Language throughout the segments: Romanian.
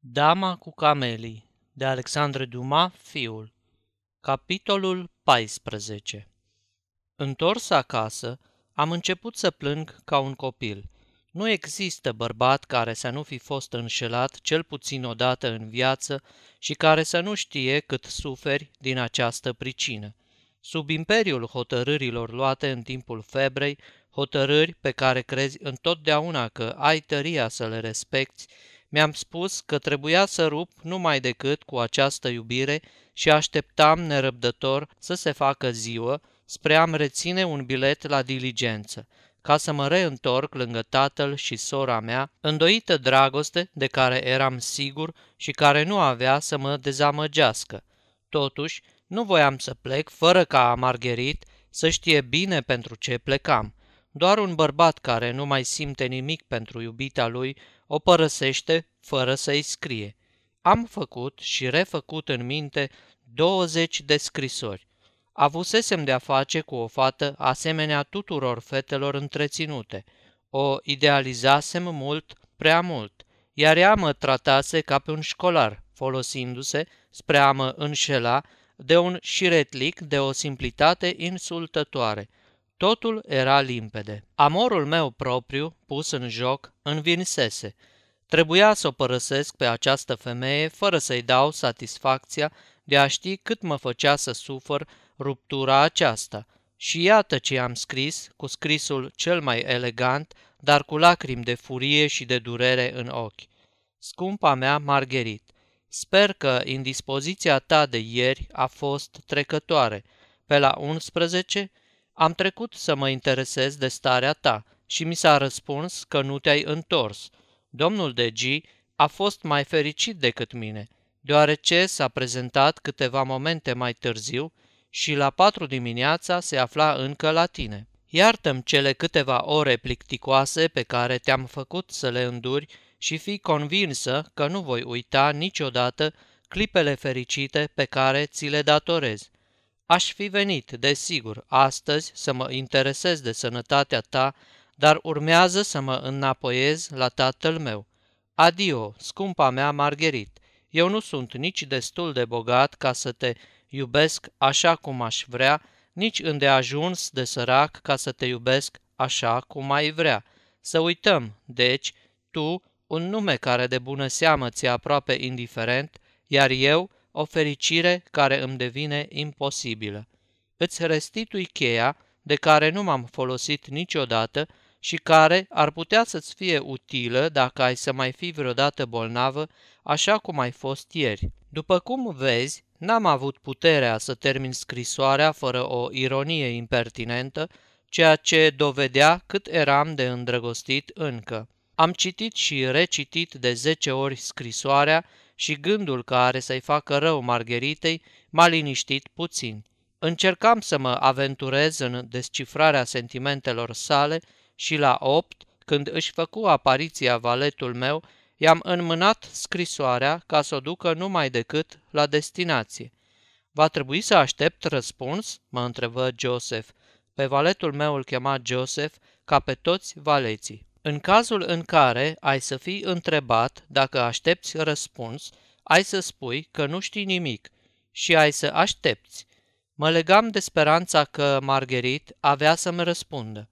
Dama cu camelii de Alexandre Dumas, fiul Capitolul 14 Întors acasă, am început să plâng ca un copil. Nu există bărbat care să nu fi fost înșelat cel puțin odată în viață și care să nu știe cât suferi din această pricină. Sub imperiul hotărârilor luate în timpul febrei, hotărâri pe care crezi întotdeauna că ai tăria să le respecti, mi-am spus că trebuia să rup numai decât cu această iubire și așteptam nerăbdător să se facă ziua spre a-mi reține un bilet la diligență, ca să mă reîntorc lângă tatăl și sora mea, îndoită dragoste de care eram sigur și care nu avea să mă dezamăgească. Totuși, nu voiam să plec fără ca Margherit să știe bine pentru ce plecam. Doar un bărbat care nu mai simte nimic pentru iubita lui o părăsește fără să-i scrie. Am făcut și refăcut în minte 20 de scrisori. Avusesem de-a face cu o fată asemenea tuturor fetelor întreținute. O idealizasem mult, prea mult, iar ea mă tratase ca pe un școlar, folosindu-se, spre a mă înșela, de un șiretlic de o simplitate insultătoare – Totul era limpede. Amorul meu propriu, pus în joc, învinsese. Trebuia să o părăsesc pe această femeie fără să-i dau satisfacția de a ști cât mă făcea să sufăr ruptura aceasta. Și iată ce am scris, cu scrisul cel mai elegant, dar cu lacrimi de furie și de durere în ochi. Scumpa mea Margherit, sper că indispoziția ta de ieri a fost trecătoare. Pe la 11 am trecut să mă interesez de starea ta și mi s-a răspuns că nu te-ai întors. Domnul de G a fost mai fericit decât mine, deoarece s-a prezentat câteva momente mai târziu și la patru dimineața se afla încă la tine. Iartă-mi cele câteva ore plicticoase pe care te-am făcut să le înduri și fii convinsă că nu voi uita niciodată clipele fericite pe care ți le datorez. Aș fi venit, desigur, astăzi să mă interesez de sănătatea ta, dar urmează să mă înapoiez la tatăl meu. Adio, scumpa mea Margherit, eu nu sunt nici destul de bogat ca să te iubesc așa cum aș vrea, nici îndeajuns de sărac ca să te iubesc așa cum ai vrea. Să uităm, deci, tu, un nume care de bună seamă ți-e aproape indiferent, iar eu, o fericire care îmi devine imposibilă. Îți restitui cheia de care nu m-am folosit niciodată și care ar putea să-ți fie utilă dacă ai să mai fi vreodată bolnavă, așa cum ai fost ieri. După cum vezi, n-am avut puterea să termin scrisoarea fără o ironie impertinentă, ceea ce dovedea cât eram de îndrăgostit încă. Am citit și recitit de zece ori scrisoarea și gândul că are să-i facă rău Margheritei m-a liniștit puțin. Încercam să mă aventurez în descifrarea sentimentelor sale și la opt, când își făcu apariția valetul meu, i-am înmânat scrisoarea ca să o ducă numai decât la destinație. Va trebui să aștept răspuns?" mă întrebă Joseph. Pe valetul meu îl chema Joseph, ca pe toți valeții. În cazul în care ai să fii întrebat dacă aștepți răspuns, ai să spui că nu știi nimic și ai să aștepți. Mă legam de speranța că Margherit avea să-mi răspundă.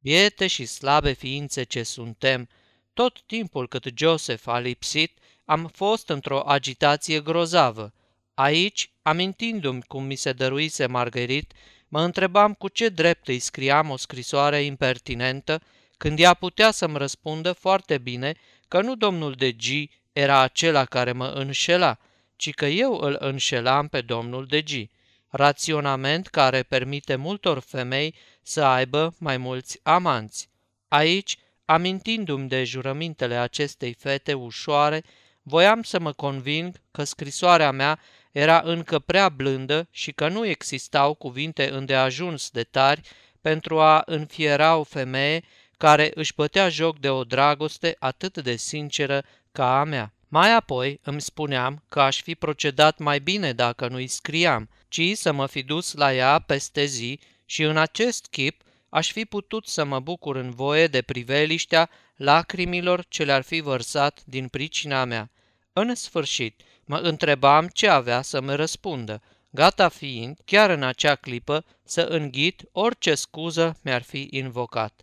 Biete și slabe ființe ce suntem, tot timpul cât Joseph a lipsit, am fost într-o agitație grozavă. Aici, amintindu-mi cum mi se dăruise Margherit, mă întrebam cu ce drept îi scriam o scrisoare impertinentă când ea putea să-mi răspundă foarte bine că nu domnul de G era acela care mă înșela, ci că eu îl înșelam pe domnul de G. Raționament care permite multor femei să aibă mai mulți amanți. Aici, amintindu-mi de jurămintele acestei fete ușoare, voiam să mă conving că scrisoarea mea era încă prea blândă și că nu existau cuvinte îndeajuns de tari pentru a înfiera o femeie care își bătea joc de o dragoste atât de sinceră ca a mea. Mai apoi îmi spuneam că aș fi procedat mai bine dacă nu-i scriam, ci să mă fi dus la ea peste zi și în acest chip aș fi putut să mă bucur în voie de priveliștea lacrimilor ce le-ar fi vărsat din pricina mea. În sfârșit, mă întrebam ce avea să-mi răspundă, gata fiind, chiar în acea clipă, să înghit orice scuză mi-ar fi invocat.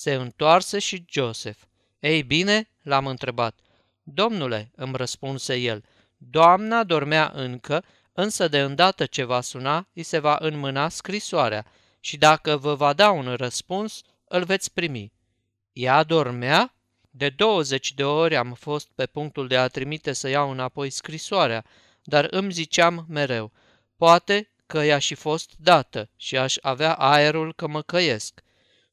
Se întoarse și Joseph. Ei bine, l-am întrebat. Domnule, îmi răspunse el, doamna dormea încă, însă de îndată ce va suna, îi se va înmâna scrisoarea și dacă vă va da un răspuns, îl veți primi. Ea dormea? De 20 de ori am fost pe punctul de a trimite să iau înapoi scrisoarea, dar îmi ziceam mereu, poate că i-a și fost dată și aș avea aerul că mă căiesc.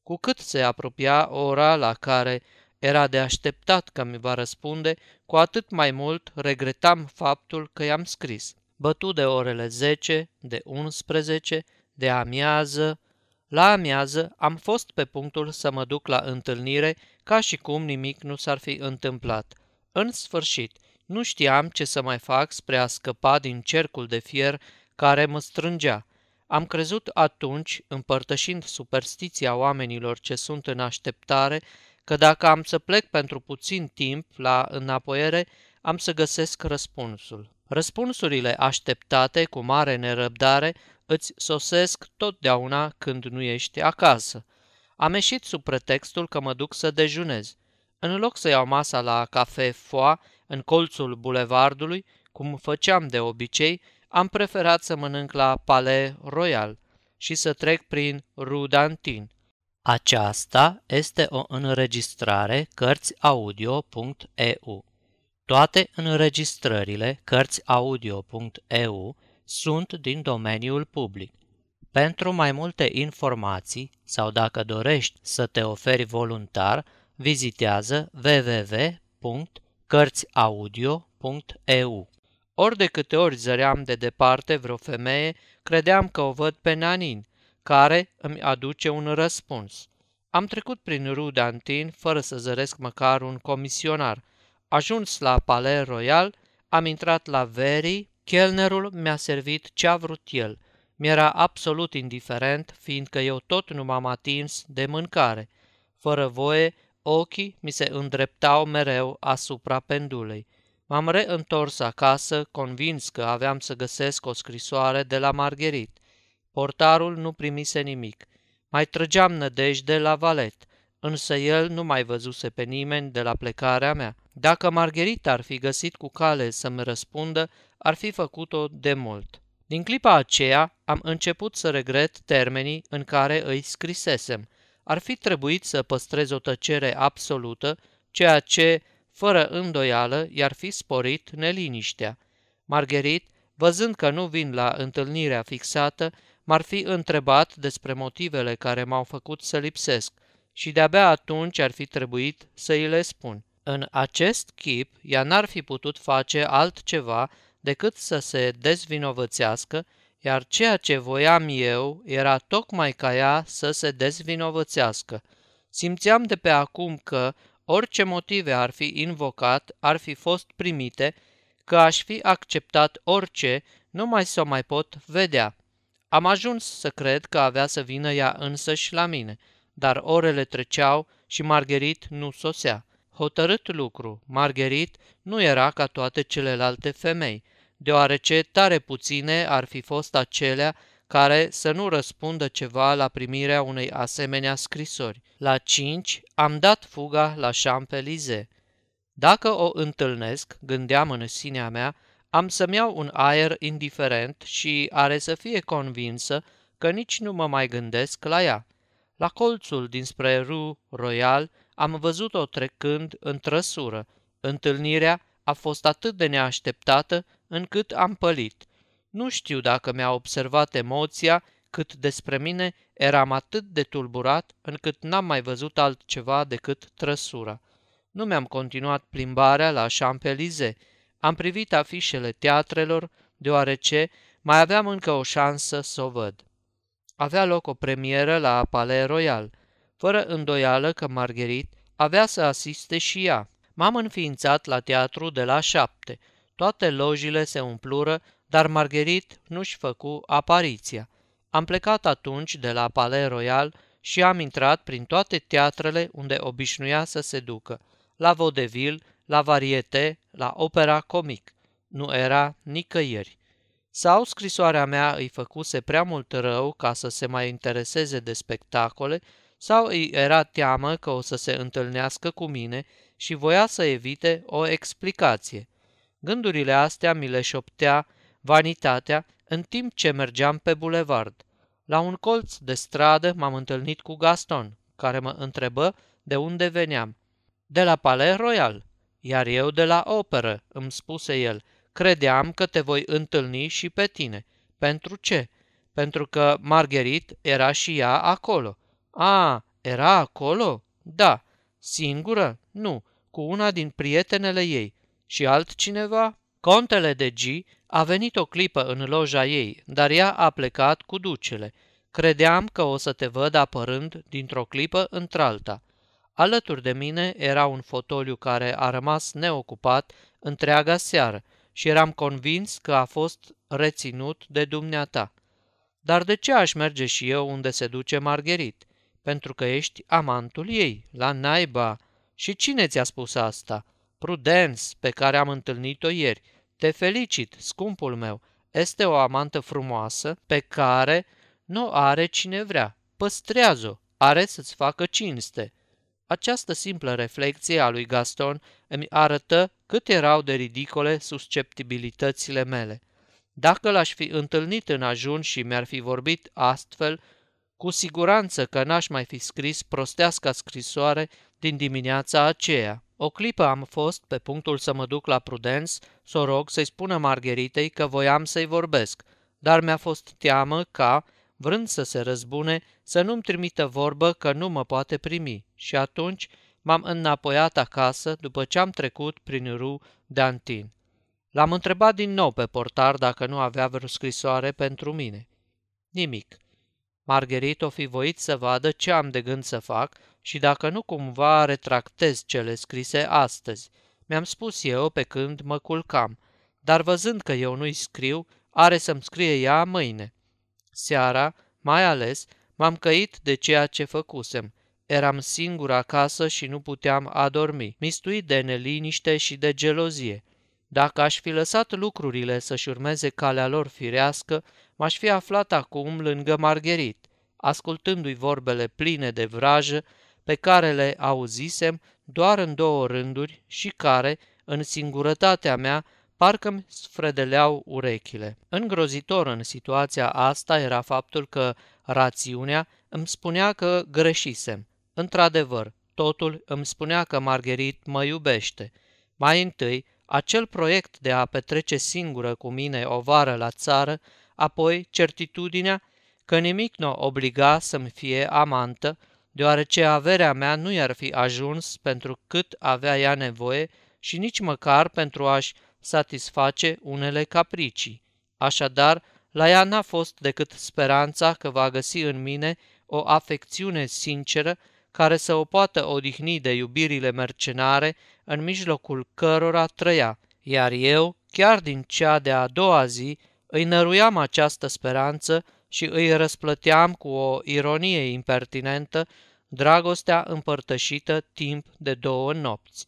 Cu cât se apropia ora la care era de așteptat că mi va răspunde, cu atât mai mult regretam faptul că i-am scris. Bătu de orele 10, de 11, de amiază. La amiază am fost pe punctul să mă duc la întâlnire ca și cum nimic nu s-ar fi întâmplat. În sfârșit, nu știam ce să mai fac spre a scăpa din cercul de fier care mă strângea. Am crezut atunci, împărtășind superstiția oamenilor ce sunt în așteptare, că dacă am să plec pentru puțin timp la înapoiere, am să găsesc răspunsul. Răspunsurile așteptate cu mare nerăbdare îți sosesc totdeauna când nu ești acasă. Am ieșit sub pretextul că mă duc să dejunez. În loc să iau masa la cafe foa în colțul bulevardului, cum făceam de obicei, am preferat să mănânc la Palais Royal și să trec prin Rue d'Antin. Aceasta este o înregistrare Cărțiaudio.eu. Toate înregistrările Cărțiaudio.eu sunt din domeniul public. Pentru mai multe informații sau dacă dorești să te oferi voluntar, vizitează www.cărțiaudio.eu. Ori de câte ori zăream de departe vreo femeie, credeam că o văd pe Nanin, care îmi aduce un răspuns. Am trecut prin Rudantin fără să zăresc măcar un comisionar. Ajuns la Palais Royal, am intrat la Veri, chelnerul mi-a servit ce a vrut el. Mi-era absolut indiferent, fiindcă eu tot nu m-am atins de mâncare. Fără voie, ochii mi se îndreptau mereu asupra pendulei. M-am reîntors acasă, convins că aveam să găsesc o scrisoare de la Margherit. Portarul nu primise nimic. Mai trăgeam nădejde la valet, însă el nu mai văzuse pe nimeni de la plecarea mea. Dacă Margherita ar fi găsit cu cale să-mi răspundă, ar fi făcut-o de mult. Din clipa aceea am început să regret termenii în care îi scrisesem. Ar fi trebuit să păstrez o tăcere absolută, ceea ce, fără îndoială, i-ar fi sporit neliniștea. Margherit, văzând că nu vin la întâlnirea fixată, m-ar fi întrebat despre motivele care m-au făcut să lipsesc și de-abia atunci ar fi trebuit să îi le spun. În acest chip, ea n-ar fi putut face altceva decât să se dezvinovățească, iar ceea ce voiam eu era tocmai ca ea să se dezvinovățească. Simțeam de pe acum că, orice motive ar fi invocat, ar fi fost primite, că aș fi acceptat orice, numai să o mai pot vedea. Am ajuns să cred că avea să vină ea însăși la mine, dar orele treceau și Margherit nu sosea. Hotărât lucru, Margherit nu era ca toate celelalte femei, deoarece tare puține ar fi fost acelea care să nu răspundă ceva la primirea unei asemenea scrisori. La cinci am dat fuga la Champs-Élysées. Dacă o întâlnesc, gândeam în sinea mea, am să-mi iau un aer indiferent și are să fie convinsă că nici nu mă mai gândesc la ea. La colțul dinspre Rue Royal am văzut-o trecând în trăsură. Întâlnirea a fost atât de neașteptată încât am pălit. Nu știu dacă mi-a observat emoția, cât despre mine eram atât de tulburat încât n-am mai văzut altceva decât trăsura. Nu mi-am continuat plimbarea la Champs-Élysées, am privit afișele teatrelor, deoarece mai aveam încă o șansă să o văd. Avea loc o premieră la Palais Royal, fără îndoială că Margherit avea să asiste și ea. M-am înființat la teatru de la șapte. Toate lojile se umplură, dar Margherit nu-și făcu apariția. Am plecat atunci de la Palais Royal și am intrat prin toate teatrele unde obișnuia să se ducă, la Vaudeville, la variete, la opera comic. Nu era nicăieri. Sau scrisoarea mea îi făcuse prea mult rău ca să se mai intereseze de spectacole, sau îi era teamă că o să se întâlnească cu mine și voia să evite o explicație. Gândurile astea mi le șoptea vanitatea în timp ce mergeam pe bulevard. La un colț de stradă m-am întâlnit cu Gaston, care mă întrebă de unde veneam. De la Palais Royal, iar eu de la operă, îmi spuse el. Credeam că te voi întâlni și pe tine. Pentru ce? Pentru că Marguerite era și ea acolo. A, era acolo? Da. Singură? Nu. Cu una din prietenele ei. Și altcineva? Contele de G a venit o clipă în loja ei, dar ea a plecat cu ducele. Credeam că o să te văd apărând dintr-o clipă într-alta. Alături de mine era un fotoliu care a rămas neocupat întreaga seară și eram convins că a fost reținut de dumneata. Dar de ce aș merge și eu unde se duce Margherit? Pentru că ești amantul ei, la naiba. Și cine ți-a spus asta? Prudence, pe care am întâlnit-o ieri. Te felicit, scumpul meu. Este o amantă frumoasă pe care nu are cine vrea. Păstrează-o, are să-ți facă cinste. Această simplă reflexie a lui Gaston îmi arătă cât erau de ridicole susceptibilitățile mele. Dacă l-aș fi întâlnit în ajun și mi-ar fi vorbit astfel, cu siguranță că n-aș mai fi scris prosteasca scrisoare din dimineața aceea. O clipă am fost pe punctul să mă duc la Prudence, să o rog să-i spună Margheritei că voiam să-i vorbesc, dar mi-a fost teamă ca, vrând să se răzbune, să nu-mi trimită vorbă că nu mă poate primi. Și atunci m-am înapoiat acasă după ce am trecut prin Ru Antin. L-am întrebat din nou pe portar dacă nu avea vreo scrisoare pentru mine. Nimic. Margherit o fi voit să vadă ce am de gând să fac și dacă nu cumva retractez cele scrise astăzi. Mi-am spus eu pe când mă culcam, dar văzând că eu nu-i scriu, are să-mi scrie ea mâine. Seara, mai ales, m-am căit de ceea ce făcusem. Eram singur acasă și nu puteam adormi, mistuit de neliniște și de gelozie. Dacă aș fi lăsat lucrurile să-și urmeze calea lor firească, m-aș fi aflat acum lângă Margherit, ascultându-i vorbele pline de vrajă pe care le auzisem doar în două rânduri și care, în singurătatea mea, parcă-mi sfredeleau urechile. Îngrozitor în situația asta era faptul că rațiunea îmi spunea că greșisem. Într-adevăr, totul îmi spunea că Margherit mă iubește. Mai întâi, acel proiect de a petrece singură cu mine o vară la țară, apoi certitudinea că nimic nu obliga să-mi fie amantă, deoarece averea mea nu i-ar fi ajuns pentru cât avea ea nevoie și nici măcar pentru a-și satisface unele capricii. Așadar, la ea n-a fost decât speranța că va găsi în mine o afecțiune sinceră care să o poată odihni de iubirile mercenare în mijlocul cărora trăia, iar eu, chiar din cea de-a doua zi, îi năruiam această speranță și îi răsplăteam cu o ironie impertinentă dragostea împărtășită timp de două nopți.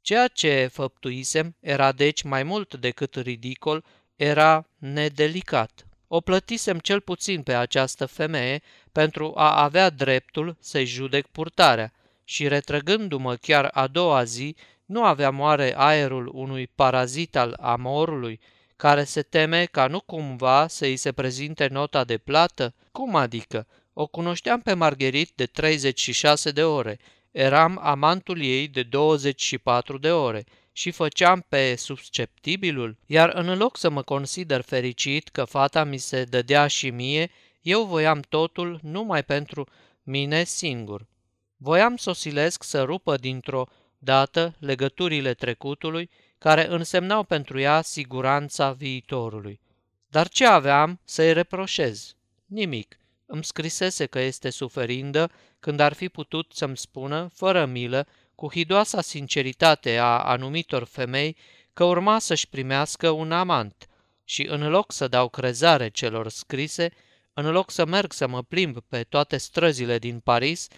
Ceea ce făptuisem era deci mai mult decât ridicol, era nedelicat. O plătisem cel puțin pe această femeie pentru a avea dreptul să-i judec purtarea și retrăgându-mă chiar a doua zi, nu aveam oare aerul unui parazit al amorului, care se teme ca nu cumva să îi se prezinte nota de plată? Cum adică? O cunoșteam pe Margherit de 36 de ore, eram amantul ei de 24 de ore și făceam pe susceptibilul, iar în loc să mă consider fericit că fata mi se dădea și mie, eu voiam totul numai pentru mine singur. Voiam să o silesc să rupă dintr-o dată legăturile trecutului care însemnau pentru ea siguranța viitorului. Dar ce aveam să-i reproșez? Nimic. Îmi scrisese că este suferindă când ar fi putut să-mi spună, fără milă, cu hidoasa sinceritate a anumitor femei, că urma să-și primească un amant și în loc să dau crezare celor scrise, în loc să merg să mă plimb pe toate străzile din Paris,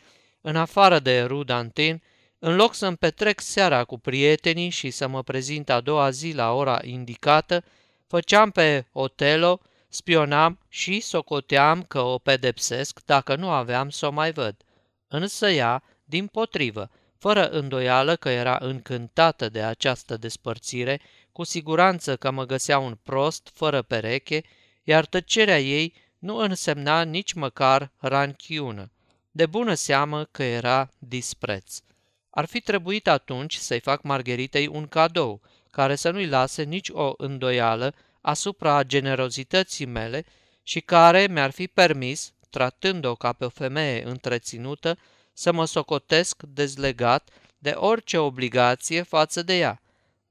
în afară de Rue d'Antin, În loc să-mi petrec seara cu prietenii și să mă prezint a doua zi la ora indicată, făceam pe Otelo, spionam și socoteam că o pedepsesc dacă nu aveam să o mai văd. Însă ea, din potrivă, fără îndoială că era încântată de această despărțire, cu siguranță că mă găsea un prost, fără pereche, iar tăcerea ei nu însemna nici măcar ranchiună. De bună seamă că era dispreț. Ar fi trebuit atunci să-i fac Margheritei un cadou, care să nu-i lase nici o îndoială asupra generozității mele și care mi-ar fi permis, tratând-o ca pe o femeie întreținută, să mă socotesc dezlegat de orice obligație față de ea.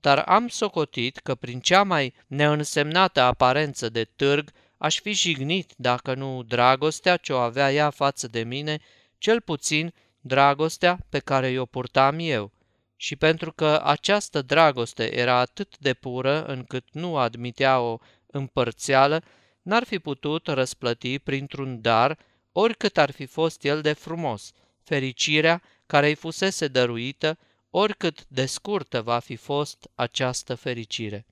Dar am socotit că prin cea mai neînsemnată aparență de târg aș fi jignit dacă nu dragostea ce o avea ea față de mine, cel puțin dragostea pe care o purtam eu. Și pentru că această dragoste era atât de pură încât nu admitea o împărțeală, n-ar fi putut răsplăti printr-un dar oricât ar fi fost el de frumos, fericirea care îi fusese dăruită, oricât de scurtă va fi fost această fericire.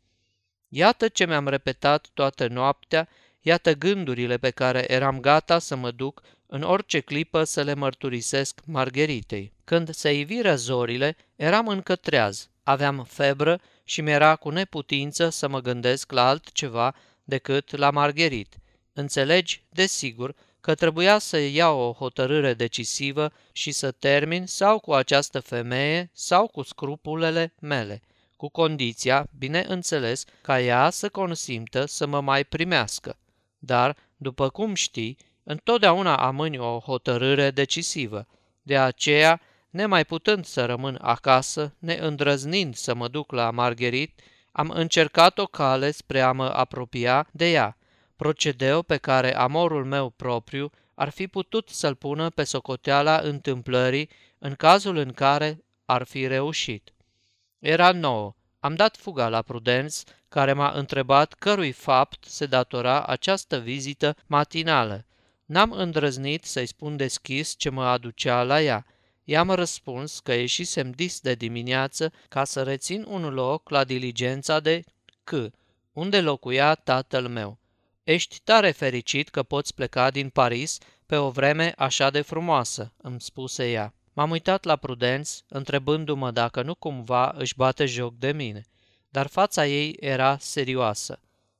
Iată ce mi-am repetat toată noaptea, iată gândurile pe care eram gata să mă duc în orice clipă să le mărturisesc Margheritei. Când se iviră zorile, eram încă treaz, aveam febră și mi-era cu neputință să mă gândesc la altceva decât la Margherit. Înțelegi, desigur, că trebuia să iau o hotărâre decisivă și să termin sau cu această femeie sau cu scrupulele mele, cu condiția, bineînțeles, ca ea să consimtă să mă mai primească. Dar, după cum știi, întotdeauna amâni o hotărâre decisivă. De aceea, nemai putând să rămân acasă, neîndrăznind să mă duc la Margherit, am încercat o cale spre a mă apropia de ea, procedeu pe care amorul meu propriu ar fi putut să-l pună pe socoteala întâmplării în cazul în care ar fi reușit. Era nouă. Am dat fuga la Prudenț, care m-a întrebat cărui fapt se datora această vizită matinală. N-am îndrăznit să-i spun deschis ce mă aducea la ea. I-am răspuns că ieșisem dis de dimineață ca să rețin un loc la diligența de C, unde locuia tatăl meu. Ești tare fericit că poți pleca din Paris pe o vreme așa de frumoasă, îmi spuse ea. M-am uitat la Prudenț, întrebându-mă dacă nu cumva își bate joc de mine, dar fața ei era serioasă.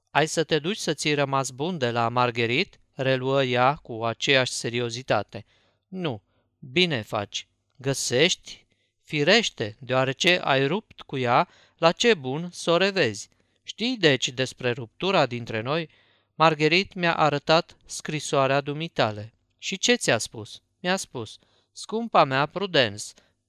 Ai să te duci să ți rămas bun de la Margherit? reluă ea cu aceeași seriozitate. Nu, bine faci. Găsești? Firește, deoarece ai rupt cu ea, la ce bun să o revezi. Știi deci despre ruptura dintre noi? Margherit mi-a arătat scrisoarea dumitale. Și ce ți-a spus? Mi-a spus, scumpa mea Prudence,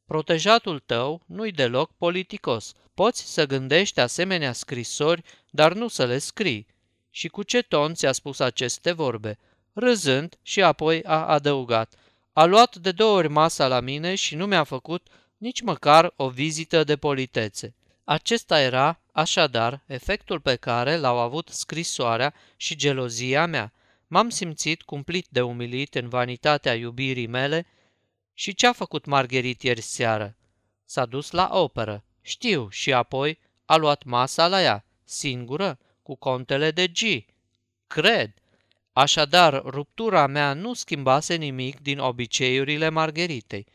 protejatul tău nu-i deloc politicos. Poți să gândești asemenea scrisori, dar nu să le scrii. Și cu ce ton ți-a spus aceste vorbe? Râzând și apoi a adăugat. A luat de două ori masa la mine și nu mi-a făcut nici măcar o vizită de politețe. Acesta era, așadar, efectul pe care l-au avut scrisoarea și gelozia mea. M-am simțit cumplit de umilit în vanitatea iubirii mele și ce a făcut Margherit ieri seară? S-a dus la operă, știu, și apoi a luat masa la ea, singură, cu contele de G. Cred. Așadar, ruptura mea nu schimbase nimic din obiceiurile Margheritei.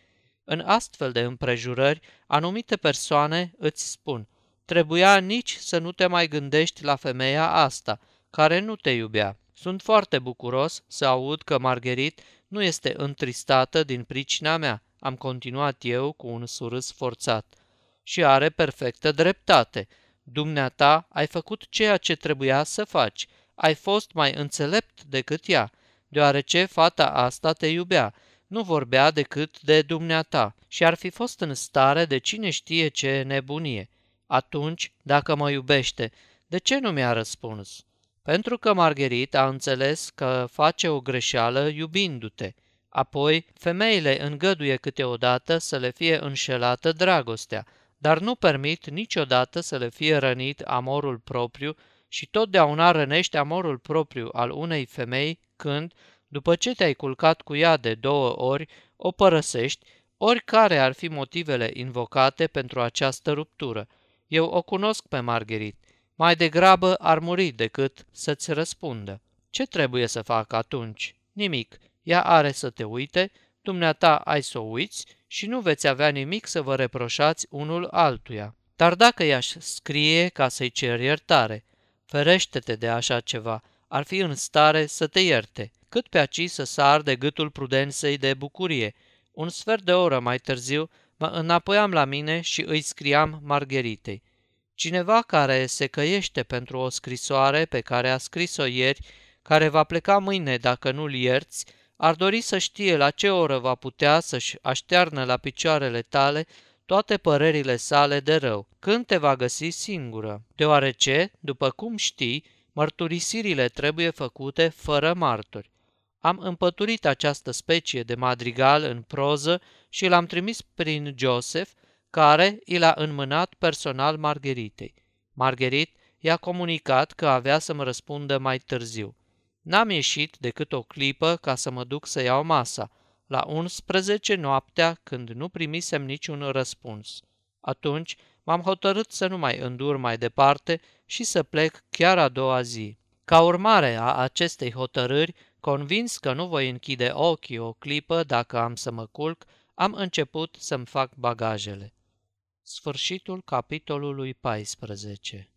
În astfel de împrejurări, anumite persoane îți spun, trebuia nici să nu te mai gândești la femeia asta, care nu te iubea. Sunt foarte bucuros să aud că Margherit nu este întristată din pricina mea, am continuat eu cu un surâs forțat. Și are perfectă dreptate. Dumneata ai făcut ceea ce trebuia să faci. Ai fost mai înțelept decât ea, deoarece fata asta te iubea nu vorbea decât de dumneata și ar fi fost în stare de cine știe ce nebunie. Atunci, dacă mă iubește, de ce nu mi-a răspuns? Pentru că Margherit a înțeles că face o greșeală iubindu-te. Apoi, femeile îngăduie câteodată să le fie înșelată dragostea, dar nu permit niciodată să le fie rănit amorul propriu și totdeauna rănește amorul propriu al unei femei când, după ce te-ai culcat cu ea de două ori, o părăsești, Oricare ar fi motivele invocate pentru această ruptură, eu o cunosc pe Margherit. Mai degrabă ar muri decât să-ți răspundă. Ce trebuie să fac atunci? Nimic. Ea are să te uite, dumneata ai să o uiți și nu veți avea nimic să vă reproșați unul altuia. Dar dacă i-aș scrie ca să-i cer iertare, ferește-te de așa ceva, ar fi în stare să te ierte, cât pe aci să sar de gâtul prudenței de bucurie. Un sfert de oră mai târziu mă înapoiam la mine și îi scriam Margheritei. Cineva care se căiește pentru o scrisoare pe care a scris-o ieri, care va pleca mâine dacă nu-l ierți, ar dori să știe la ce oră va putea să-și aștearnă la picioarele tale toate părerile sale de rău, când te va găsi singură, deoarece, după cum știi, mărturisirile trebuie făcute fără martori. Am împăturit această specie de madrigal în proză și l-am trimis prin Joseph, care i l-a înmânat personal Margheritei. Margherit i-a comunicat că avea să mă răspundă mai târziu. N-am ieșit decât o clipă ca să mă duc să iau masa, la 11 noaptea când nu primisem niciun răspuns. Atunci m-am hotărât să nu mai îndur mai departe și să plec chiar a doua zi. Ca urmare a acestei hotărâri, convins că nu voi închide ochii o clipă dacă am să mă culc, am început să-mi fac bagajele. Sfârșitul capitolului 14